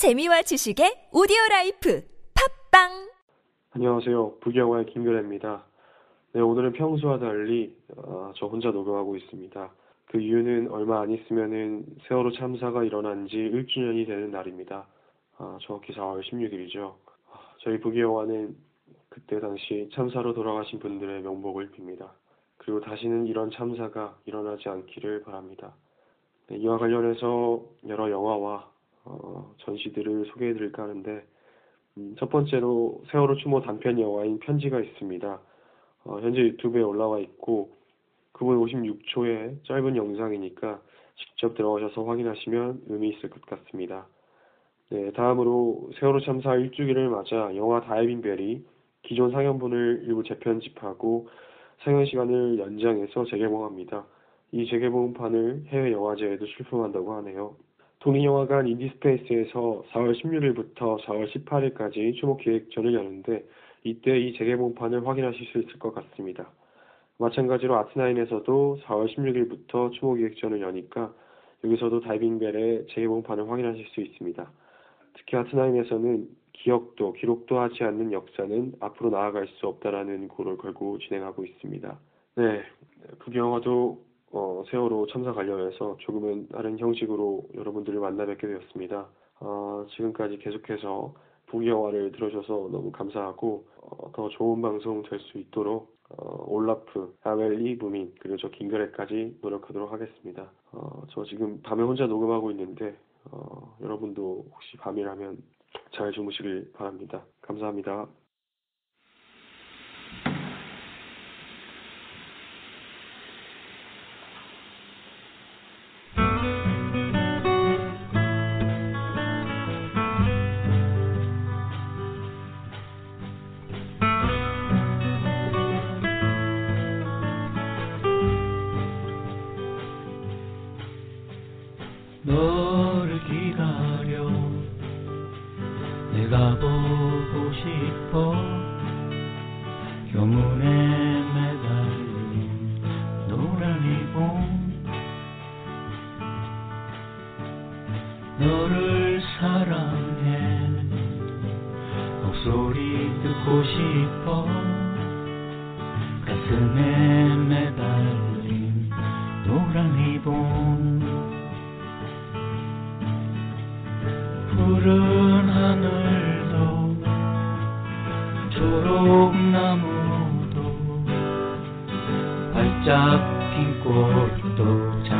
재미와 지식의 audio life 팟빵 안녕하세요. 부기영화의 김규래입니다. 네, 오늘은 평소와 달리 어, 저 혼자 녹음하고 있습니다. 그 이유는 얼마 안 있으면은 세월호 참사가 일어난 지 1주년이 되는 날입니다. 아, 정확히 4월 16일이죠. 아, 저희 부기영화는 그때 당시 참사로 돌아가신 분들의 명복을 빕니다. 그리고 다시는 이런 참사가 일어나지 않기를 바랍니다. 네, 이와 관련해서 여러 영화와 어, 전시들을 소개해드릴까 하는데 음, 첫 번째로 세월호 추모 단편 영화인 편지가 있습니다. 어, 현재 유튜브에 올라와 있고 9분 56초의 짧은 영상이니까 직접 들어가셔서 확인하시면 의미 있을 것 같습니다. 네, 다음으로 세월호 참사 1주기를 맞아 영화 다이빙 벨이 기존 상영분을 일부 재편집하고 상영 시간을 연장해서 재개봉합니다. 이 재개봉판을 해외 영화제에도 출품한다고 하네요. 독립영화관 인디스페이스에서 4월 16일부터 4월 18일까지 추모기획전을 여는데 이때 이 재개봉판을 확인하실 수 있을 것 같습니다. 마찬가지로 아트나인에서도 4월 16일부터 추모기획전을 여니까 여기서도 다이빙벨의 재개봉판을 확인하실 수 있습니다. 특히 아트나인에서는 기억도 기록도 하지 않는 역사는 앞으로 나아갈 수 없다라는 구호를 걸고 진행하고 있습니다. 네, 그 영화도 어, 세월호 참사 관련해서 조금은 다른 형식으로 여러분들을 만나 뵙게 되었습니다. 어, 지금까지 계속해서 부기영화를 들어줘서 너무 감사하고 어, 더 좋은 방송 될 수 있도록 어, 올라프, 아멜리, 무민 그리고 저 김그래까지 노력하도록 하겠습니다. 어, 저 지금 밤에 혼자 녹음하고 있는데 어, 여러분도 혹시 밤이라면 잘 주무시길 바랍니다. 감사합니다. 너를 기다려. 내가 보고 싶어. 교문에 매달린 노란 이봉 너를 사랑해. 목소리 듣고 싶어. 가슴에 활짝 핀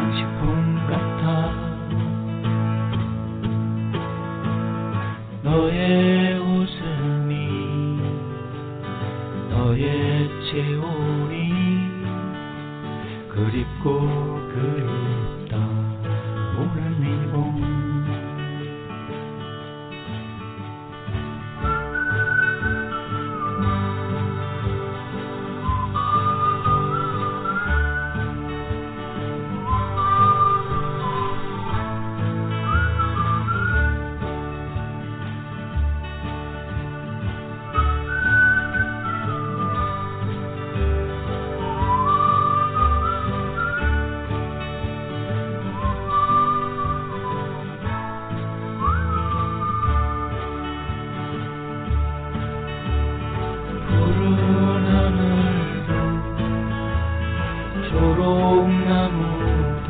초록나무도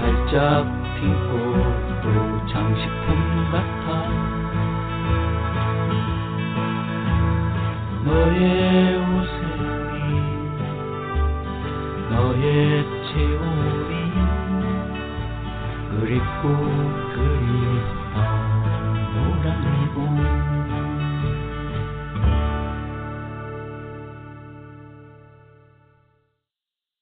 활짝 핀 꽃도 장식품 같아. 너의 웃음이 너의 체온이 그립고